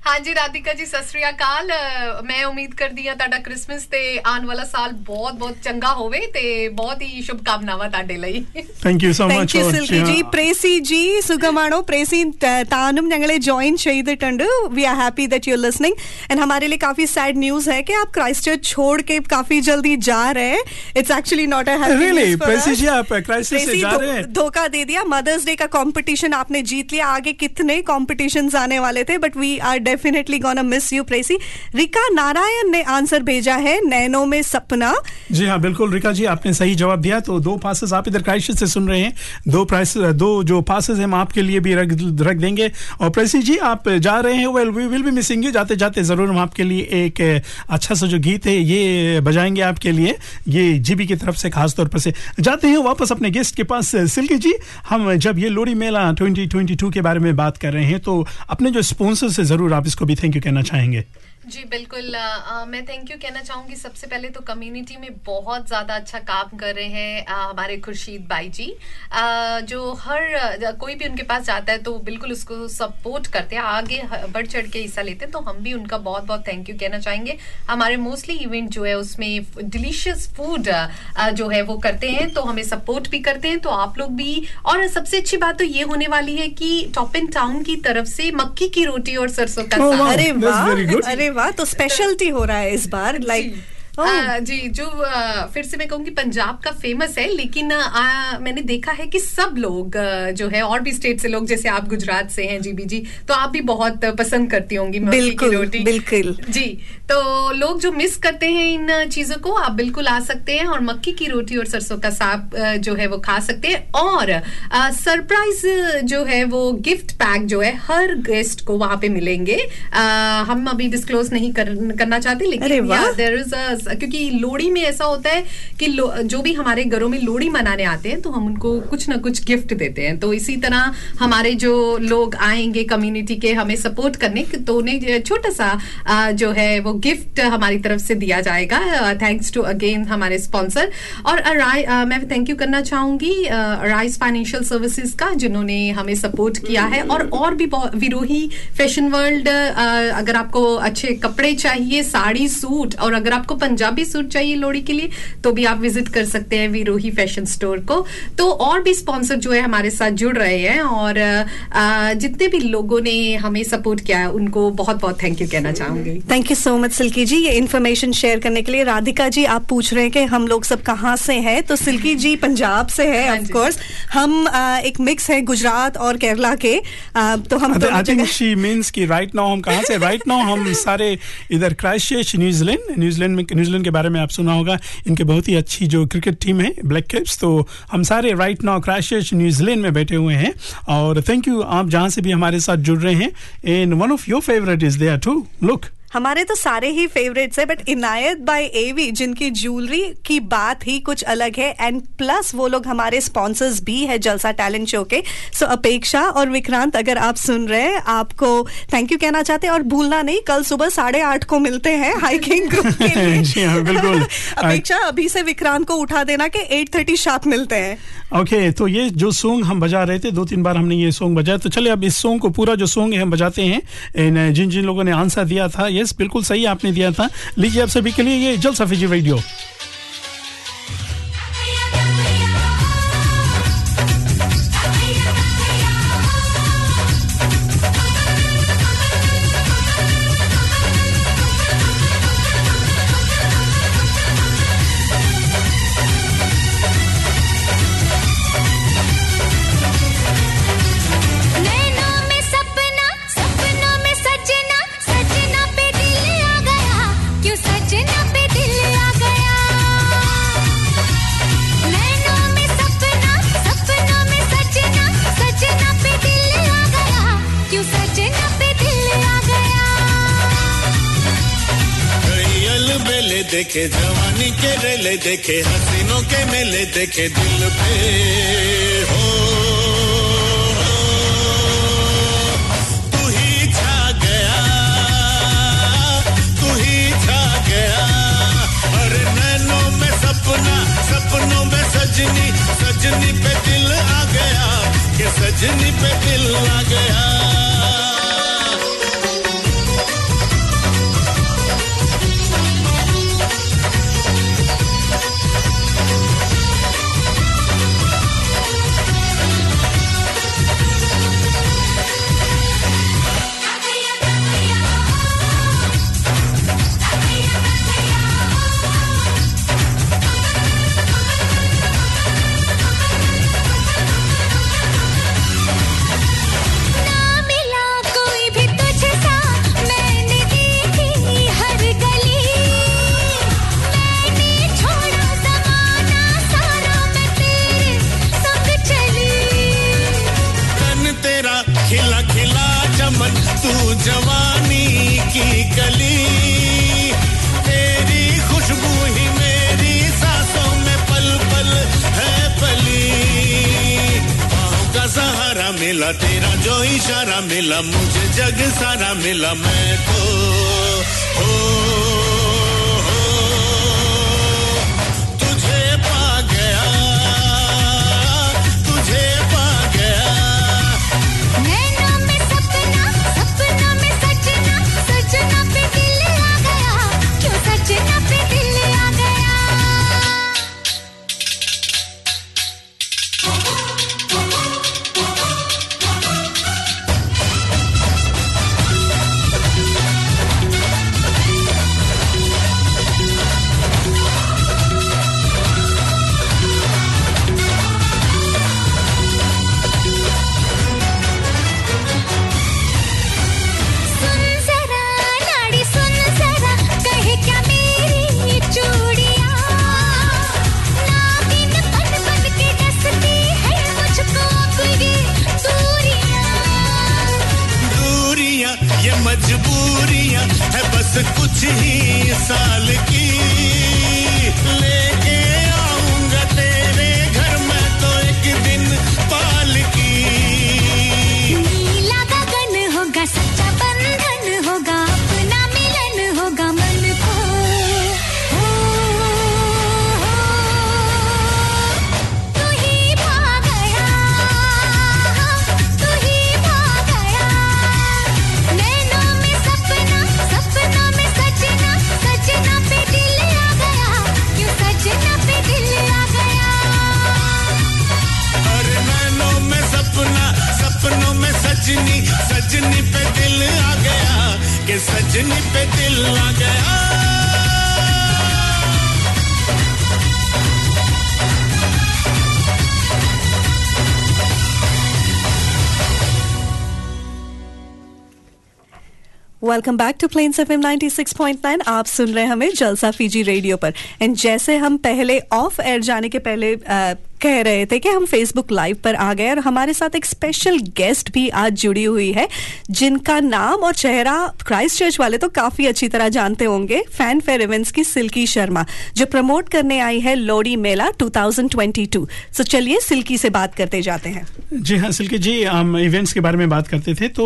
ਹਾਂਜੀ ਰਾਧਿਕਾ ਜੀ ਸਤਿ ਸ੍ਰੀ ਅਕਾਲ ਅ, ਮੈਂ ਉਮੀਦ ਕਰਦੀ ਹਾਂ ਤੁਹਾਡਾ ਕ੍ਰਿਸਮਸ ਤੇ ਆਉਣ ਵਾਲਾ ਸਾਲ ਬਹੁਤ ਬਹੁਤ ਚੰਗਾ ਹੋਵੇ ਤੇ ਬਹੁਤ ਹੀ ਸ਼ੁਭ ਕਾਮਨਾਵਾਂ ਤੁਹਾਡੇ ਲਈ thank you so thank much you Silky ji പ്രേസി G സുഖമാണോ പ്രേസി ത- താനും ഞങ്ങളെ ജോയിൻ ചെയ്തിട്ടുണ്ട് we are happy that you listening and हमारे लिए काफी सैड न्यूज है कि आप क्राइस्ट चर्च छोड़ के काफी जल्दी जा रहे हैं it's actually not a happy Really? प्रेसी जी, आप Christ चर्च से प्रेसी, जा धो- रहे हैं? धोखा दे दिया मदर्स डे का कंपटीशन आपने जीत लिया आगे कितने कॉम्पिटिशन्स आने वाले थे but we are definitely gonna miss you Precy Rika Narayan ने आंसर भेजा है, नैनो में सपना। जी हाँ बिल्कुल, रिका जी, आपने सही जवाब दिया। तो दो पासेस आप इधर क्राइस्ट से सुन रहे हैं। दो प्राइस दो जो पासेस हम आपके लिए भी रख रख देंगे। और प्रेसी जी, आप जा रहे हैं well we will be missing you जाते जाते ज़रूर हम आपके लिए एक अच्छा सा जो गीत है, ये बजाएँगे आपके लिए, ये जीबी की तरफ़ से खास तौर पर से। जाते हैं वापस अपने गेस्ट के पास, सिल्की जी, हम जब ये लोहड़ी मेला 2022 के बारे में बात कर रहे हैं तो अपने जो स्पॉन्सर्स है ज़रूर आप इसको भी थैंक यू कहना चाहेंगे। जी बिल्कुल अ, मैं थैंक यू कहना चाहूँगी सबसे पहले तो कम्युनिटी में बहुत ज़्यादा अच्छा काम कर रहे हैं अ, हमारे खुर्शीद भाई जी। अ, जो हर कोई भी उनके पास जाता है तो बिल्कुल उसको सपोर्ट करते हैं आगे बढ़ चढ़ के हिस्सा लेते हैं तो हम भी उनका बहुत बहुत थैंक यू कहना चाहेंगे। हमारे मोस्टली इवेंट जो है उसमें डिलीशियस फ़ूड जो है वो करते हैं तो हमें सपोर्ट भी करते हैं तो आप लोग भी। और सबसे अच्छी बात तो ये होने वाली है कि टॉप एंड टाउन की तरफ़ से मक्की की रोटी और सरसों का Oh, अरे अरे वाह तो स्पेशलिटी हो रहा है इस बार लाइक आ, जी जो आ, फिर से मैं कहूँगी पंजाब का फ़ेमस है लेकिन आ, मैंने देखा है कि सब लोग जो है और भी स्टेट से लोग जैसे आप गुजरात से हैं जीबी जी तो आप भी बहुत पसंद करती होंगी बिल्कुल, रोटी। बिल्कुल। जी तो लोग जो मिस करते हैं इन चीज़ों को आप बिल्कुल आ सकते हैं और मक्की की रोटी और सरसों का साग जो है वो खा सकते हैं और सरप्राइज़ जो है वो गिफ्ट पैक जो है हर गेस्ट को वहाँ पे मिलेंगे। आ, हम अभी डिस्क्लोज नहीं कर, करना चाहते लेकिन देर इज़ क्योंकि लोहड़ी में ऐसा होता है कि जो भी हमारे घरों में लोहड़ी मनाने आते हैं तो हम उनको कुछ ना कुछ गिफ्ट देते हैं। तो इसी तरह हमारे जो लोग आएँगे कम्युनिटी के हमें सपोर्ट करने तो उन्हें छोटा सा जो है वो गिफ्ट हमारी तरफ़ से दिया जाएगा। थैंक्स टू अगेन हमारे स्पॉन्सर और मैं थैंक यू करना चाहूँगी राइस फाइनेंशियल सर्विसेज़ का, जिन्होंने हमें सपोर्ट किया है। और और भी विरोही फ़ैशन वर्ल्ड अगर आपको अच्छे कपड़े चाहिए, साड़ी, सूट, और अगर आपको पंजाबी सूट चाहिए लोहड़ी के लिए तो भी आप विज़िट कर सकते हैं विरोही फ़ैशन स्टोर को। तो और भी स्पॉन्सर जो है हमारे साथ जुड़ रहे हैं और जितने भी लोगों ने हमें सपोर्ट किया है उनको बहुत बहुत थैंक यू कहना चाहूँगी। Thank you so much Silky ji ये इन्फॉर्मेशन शेयर करने के लिए राधिका जी आप पूछ रहे हैं कि हम लोग सब कहाँ से हैं? तो सिल्की जी पंजाब से है ऑफ़ कोर्स हम एक मिक्स है गुजरात और केरला के। तो हम आई थिंक शी मींस कि राइट नाउ हम कहाँ से राइट नाउ हम सारे इधर Christchurch New Zealand New Zealand में न्यूजीलैंड के बारे में आप सुना होगा। इनके बहुत ही अच्छी जो क्रिकेट टीम है ब्लैक कैप्स तो हम सारे राइट नाउ क्रैश न्यूजीलैंड में बैठे हुए हैं। और थैंक यू आप जहाँ से भी हमारे साथ जुड़ रहे हैं and one of your favourite is there to look हमारे तो सारे ही फेवरेट्स है बट इनायत बाय एवी जिनकी ज्वेलरी की बात ही कुछ अलग है एंड प्लस वो लोग हमारे स्पॉन्सर्स भी है जलसा टैलेंट शो के। सो अपेक्षा और विक्रांत अगर आप सुन रहे हैं आपको थैंक यू कहना चाहते हैं और भूलना नहीं कल सुबह साढ़े आठ को मिलते हैं हाइकिंग ग्रुप के लिए। जी हाँ बिल्कुल। अपेक्षा अभी से विक्रांत को उठा देना कि एट थर्टी शार्प मिलते हैं। ओके okay, तो ये जो सॉन्ग हम बजा रहे थे दो तीन बार हमने ये सॉन्ग बजाया। तो चले अब इस सॉन्ग को पूरा जो सॉन्ग है हम बजाते हैं जिन जिन लोगों ने आंसर दिया था यस बिल्कुल सही आपने दिया था। लीजिए आप सभी के लिए ये जल सफीजी रेडियो। देखे, हसीनों के मेले देखे दिल पे। हो तू ही छा गया, तू ही छा गया। अरे नैनों में सपना, सपनों में सजनी सजनी पे दिल आ गया कि सजनी पे दिल आ गया। Welcome back to Plains FM 96.9 आप सुन रहे हैं हमें जलसा फीजी रेडियो पर। एंड जैसे हम पहले ऑफ़ एयर जाने के पहले अ, कह रहे थे कि हम फेसबुक लाइव पर आ गए और हमारे साथ एक स्पेशल गेस्ट भी आज जुड़ी हुई है, जिनका नाम और चेहरा क्राइस्ट चर्च वाले तो काफ़ी अच्छी तरह जानते होंगे फ़ैन फेयर इवेंट्स की सिल्की शर्मा, जो प्रमोट करने आई है लोडी मेला 2022 सो चलिए सिल्की से बात करते जाते हैं। जी हाँ सिल्की जी, हम इवेंट्स के बारे में बात करते थे तो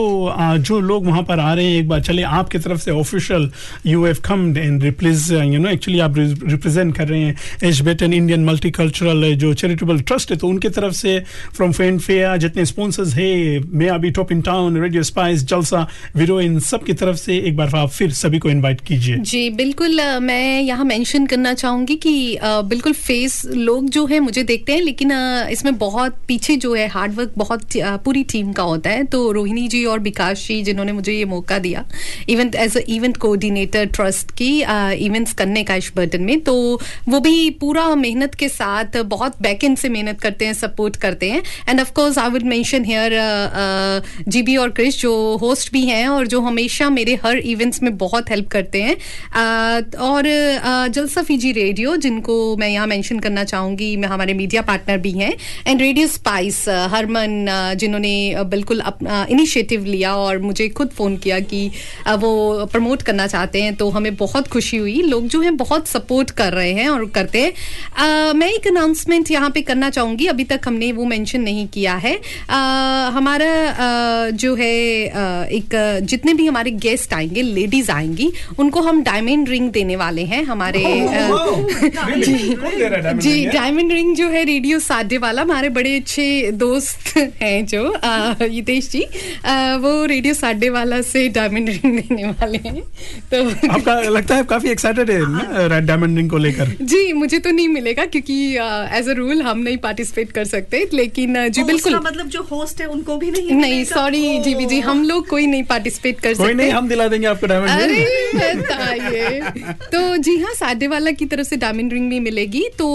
जो लोग वहाँ पर आ रहे हैं, एक बार चले आपकी तरफ़ से official you have come and replace you know actually आप रिप्रेजेंट कर रहे हैं एज बेटन इंडियन मल्टीकल्चरल जो चैरिटेबल ट्रस्ट है तो उनके तरफ़ से फ्रॉम फ़ैन फेयर जितने स्पॉन्सर्स है, मे अभी Top in Town Radio Spice Jalsa वीरो इन सब की तरफ़ से एक बार आप फिर सभी को इनवाइट कीजिए। जी, बिल्कुल मैं यहाँ मेंशन करना चाहूँगी कि बिल्कुल फेस लोग जो है, मुझे देखते हैं, लेकिन इसमें बहुत पीछे जो है हार्डवर्क बहुत पूरी टीम का होता है तो रोहिणी जी और विकास जी जिन्होंने मुझे ये मौका दिया event as a event coordinator trust की इवेंट्स करने का इस बर्टन में तो वो भी पूरा मेहनत के साथ, बहुत बैक एंड से मेहनत करते हैं सपोर्ट करते हैं. And of course I would mention here GB और क्रिश जो होस्ट भी हैं और जो हमेशा मेरे हर इवेंट्स में बहुत हेल्प करते हैं. अ, और अ, जलसा फीजी रेडियो जिनको मैं यहाँ मेंशन करना चाहूँगी मैं हमारे मीडिया पार्टनर भी हैं. एंड रेडियो स्पाइस हरमन जिन्होंने बिल्कुल अपना इनिशिएटिव लिया और मुझे खुद फ़ोन किया कि अ, वो प्रमोट करना चाहते हैं तो हमें बहुत खुशी हुई. लोग जो हैं बहुत सपोर्ट कर रहे हैं और करते हैं. मैं एक अनाउंसमेंट यहाँ पे करना चाहूँगी अभी तक हमने वो मेंशन नहीं किया है। अ, हमारा अ, जो है अ, एक जितने भी हमारे गेस्ट आएँगे लेडीज़ आएँगी उनको हम डायमंड रिंग देने वाले हैं हमारे जी। जी डायमंड रिंग जो है रेडियो साडे वाला हमारे बड़े अच्छे दोस्त हैं जो हितेश जी। वो रेडियो साडे वाला से डायमंड रिंग देने वाले हैं। तो आपका लगता है आप काफ़ी एक्साइटेड है डायमंड रिंग को लेकर? जी मुझे तो नहीं मिलेगा क्योंकि एज अ रूल हम नहीं पार्टिसिपेट कर सकते लेकिन जी तो बिल्कुल। मतलब जो होस्ट है उनको भी नहीं नहीं सॉरी जी भी जी हम लोग कोई नहीं पार्टिसिपेट कर सकते। नहीं हम दिला देंगे आपको डायमंड अरे तो जी हाँ साडे वाला की तरफ़ से डायमंड रिंग भी मिलेगी। तो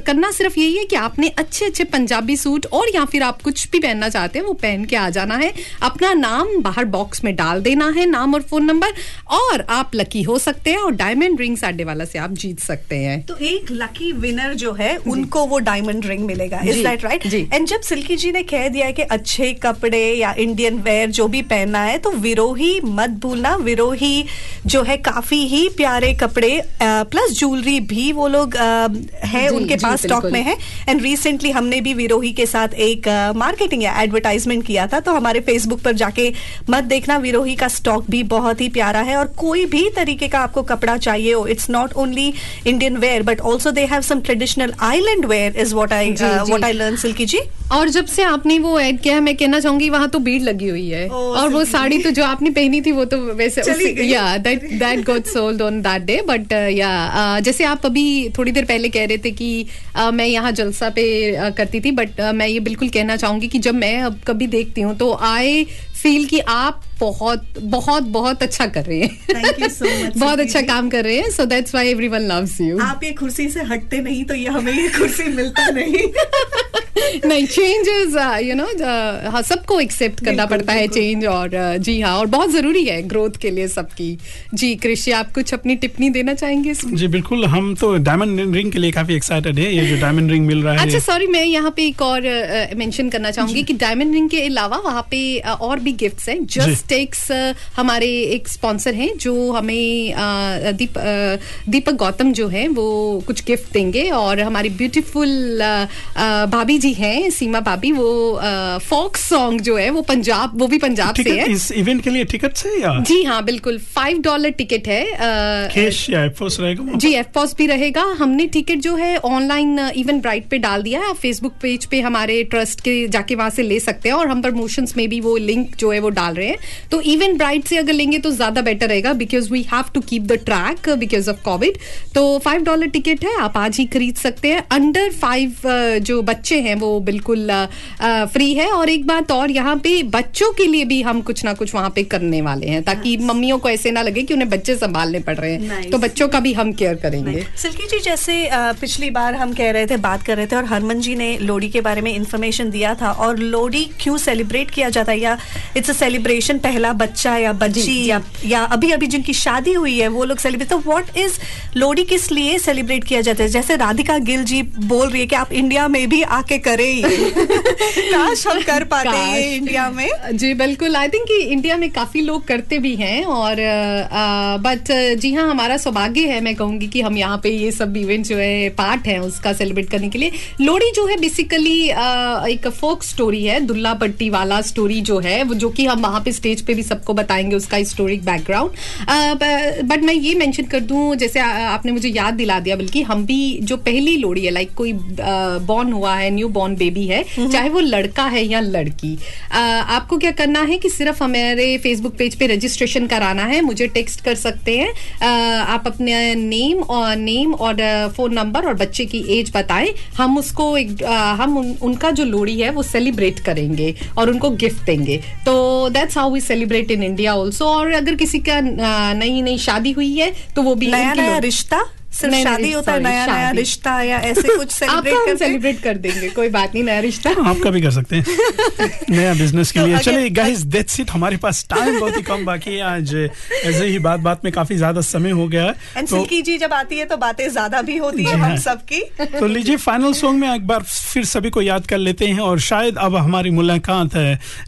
करना सिर्फ़ यही है कि आपने अच्छे अच्छे पंजाबी सूट और या फिर आप कुछ भी पहनना चाहते हैं वो पहन के आ जाना है। अपना नाम बाहर बॉक्स में डाल देना है नाम और फ़ोन नंबर और आप लकी हो सकते हैं और डायमंड रिंग साडे वाला से आप जीत सकते हैं। तो एक लकी विनर जो है उनको उनको वो डायमंड रिंग मिलेगा. इज़ दैट राइट एंड जब सिल्की जी ने कह दिया कि अच्छे कपड़े या इंडियन वेयर जो भी पहनना है तो विरोही मत भूलना. विरोही जो है काफ़ी ही प्यारे कपड़े प्लस ज्वेलरी भी वो लोग है उनके पास स्टॉक में है. एंड रिसेंटली हमने भी विरोही के साथ एक मार्केटिंग या एडवर्टाइजमेंट किया था तो हमारे फेसबुक पर जाके मत देखना. विरोही का स्टॉक भी बहुत ही प्यारा है और कोई भी तरीके का आपको कपड़ा चाहिए हो it's not only Indian wear but also they have some traditional island wear is what I. What I learn Silky ji. और जब से आपने वो ऐड किया है मैं कहना चाहूँगी वहाँ तो भीड़ लगी हुई है। oh, और वो साड़ी तो जो आपने पहनी थी वो तो वैसे yeah that that got sold on that day but yeah जैसे आप अभी थोड़ी देर पहले कह रहे थे कि uh, मैं यहाँ जलसा पे uh, करती थी बट uh, मैं ये बिल्कुल कहना चाहूँगी कि जब मैं अब कभी देखती हूँ तो आई फील कि आप बहुत बहुत बहुत अच्छा कर रहे हैं। So much, बहुत अच्छा काम कर रहे हैं so that's why everyone loves you आप ये कुर्सी से हटते नहीं तो ये हमें ये कुर्सी मिलता नहीं। नहीं चेंजेस यू नो हाँ सबको एक्सेप्ट करना पड़ता है चेंज और uh, जी हाँ और बहुत ज़रूरी है ग्रोथ के लिए सबकी। जी कृषि आप कुछ अपनी टिप्पणी देना चाहेंगे इसमें? जी बिल्कुल हम तो डायमंड रिंग के लिए काफ़ी एक्साइटेड है। ये जो डायमंड रिंग मिल रहा है अच्छा सॉरी मैं यहाँ पे एक और मेंशन करना चाहूँगी कि डायमंड रिंग के अलावा वहाँ पे uh, और भी गिफ्ट्स हैं। जस्ट टेक्स हमारे एक स्पॉन्सर हैं जो हमें uh, दीप uh, दीपक गौतम जो है वो कुछ गिफ्ट देंगे और हमारी ब्यूटीफुल भाभी जी हैं सीमा भाभी वो फोक सॉन्ग जो है वो पंजाब वो भी पंजाब से है। इस इवेंट के लिए टिकट से या? जी हाँ बिल्कुल फाइव डॉलर टिकट है uh, कैश या एफोस रहेगा जी एफ़ पॉस भी रहेगा। हमने टिकट जो है ऑनलाइन इवन ब्राइट पे डाल दिया है। फेसबुक पेज पे हमारे ट्रस्ट के जाके वहाँ से ले सकते हैं और हम प्रमोशंस में भी वो लिंक जो है वो डाल रहे हैं। तो इवन ब्राइट से अगर लेंगे तो ज़्यादा बेटर रहेगा because we have to keep the track because of Covid तो फाइव डॉलर टिकट है आप आज ही खरीद सकते हैं। अंडर फाइव जो बच्चे हैं वो बिल्कुल फ्री है। और एक बात और यहाँ पे बच्चों के लिए भी हम कुछ ना कुछ वहाँ पे करने वाले हैं ताकि nice. मम्मियों को ऐसे ना लगे कि उन्हें बच्चे संभालने पड़ रहे हैं। Nice. तो बच्चों का भी हम केयर करेंगे। सिल्की जी जैसे पिछली बार हम कह रहे थे बात कर रहे थे और हरमन जी ने लोहड़ी के बारे में इंफॉर्मेशन दिया था और लोहड़ी क्यों सेलिब्रेट किया जाता है या इट्स अ सेलिब्रेशन पहला बच्चा या बच्ची या या अभी अभी जिनकी शादी हुई है वो लोग सेलिब्रेट तो व्हाट इज़ लोहड़ी किस लिए सेलिब्रेट किया जाता है? जैसे राधिका गिल जी बोल रही है कि आप इंडिया में भी आके करें। काश हम कर पाते काश। इंडिया में। जी बिल्कुल। आई थिंक इंडिया में काफ़ी लोग करते भी हैं और बट जी हाँ हमारा सौभाग्य है मैं कहूँगी कि हम यहाँ पे ये सब इवेंट जो है पार्ट है उसका सेलिब्रेट करने के लिए। लोहड़ी जो है बेसिकली एक फोक स्टोरी है दुल्ला पट्टी वाला स्टोरी जो है वो जो कि हम वहाँ पे स्टेज पे भी सबको बताएँगे उसका हिस्टोरिक बैकग्राउंड बट मैं ये मेंशन कर दूँ जैसे आपने मुझे याद दिला दिया बल्कि हम भी जो पहली लोहड़ी है लाइक कोई बॉर्न हुआ है न्यू बॉर्न बेबी है चाहे वो लड़का है या लड़की। आपको क्या करना है कि सिर्फ़ हमारे फेसबुक पेज पे रजिस्ट्रेशन कराना है मुझे टेक्स्ट कर सकते हैं। आप अपने नेम और नेम और फ़ोन नंबर और बच्चे की एज बताएँ। हम उसको एक हम उन, उनका जो लोहड़ी है वो सेलिब्रेट करेंगे और उनको गिफ्ट देंगे। तो that's how we celebrate in India also और अगर किसी का नई नई शादी हुई है तो वो भी नया नया रिश्ता सिर्फ़ नया- शादी नया- होता है नया नया रिश्ता या ऐसे कुछ सेलिब्रेट हैं? सेलिब्रेट कर देंगे कोई बात नहीं नया रिश्ता। आपका भी कर सकते हैं। नया बिज़नेस के लिए। चलिए गाइस दैट्स इट हमारे पास टाइम बहुत ही कम बाकी है। आज ऐसे ही बात बात में काफ़ी ज़्यादा समय हो गया है। एंड तो सिल्की जी जब आती है तो बातें ज़्यादा भी होती है हम हाँ। सबकी। तो लीजिए फाइनल सॉन्ग में एक बार फिर सभी को याद कर लेते हैं और शायद अब हमारी मुलाकात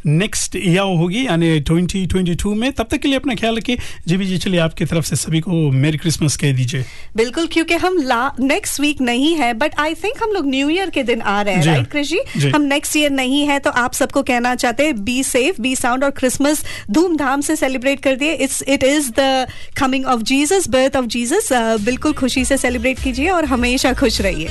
नेक्स्ट ईयर होगी यानी 2022 में। तब तक के लिए अपना ख्याल रखिए। जीबी जी चलिए आपकी तरफ़ से सभी को मेरी क्रिसमस कह दीजिए। बिल्कुल क्योंकि हम नेक्स्ट वीक नहीं है बट आई थिंक हम लोग न्यू ईयर के दिन आ रहे हैं हाँ। राइट कृषि हम नेक्स्ट ईयर नहीं है तो आप सबको कहना चाहते हैं बी सेफ़ बी साउंड और क्रिसमस धूमधाम से सेलिब्रेट कर दिए। It's it is the coming of Jesus birth of Jesus बिल्कुल खुशी से सेलिब्रेट कीजिए और हमेशा खुश रहिए।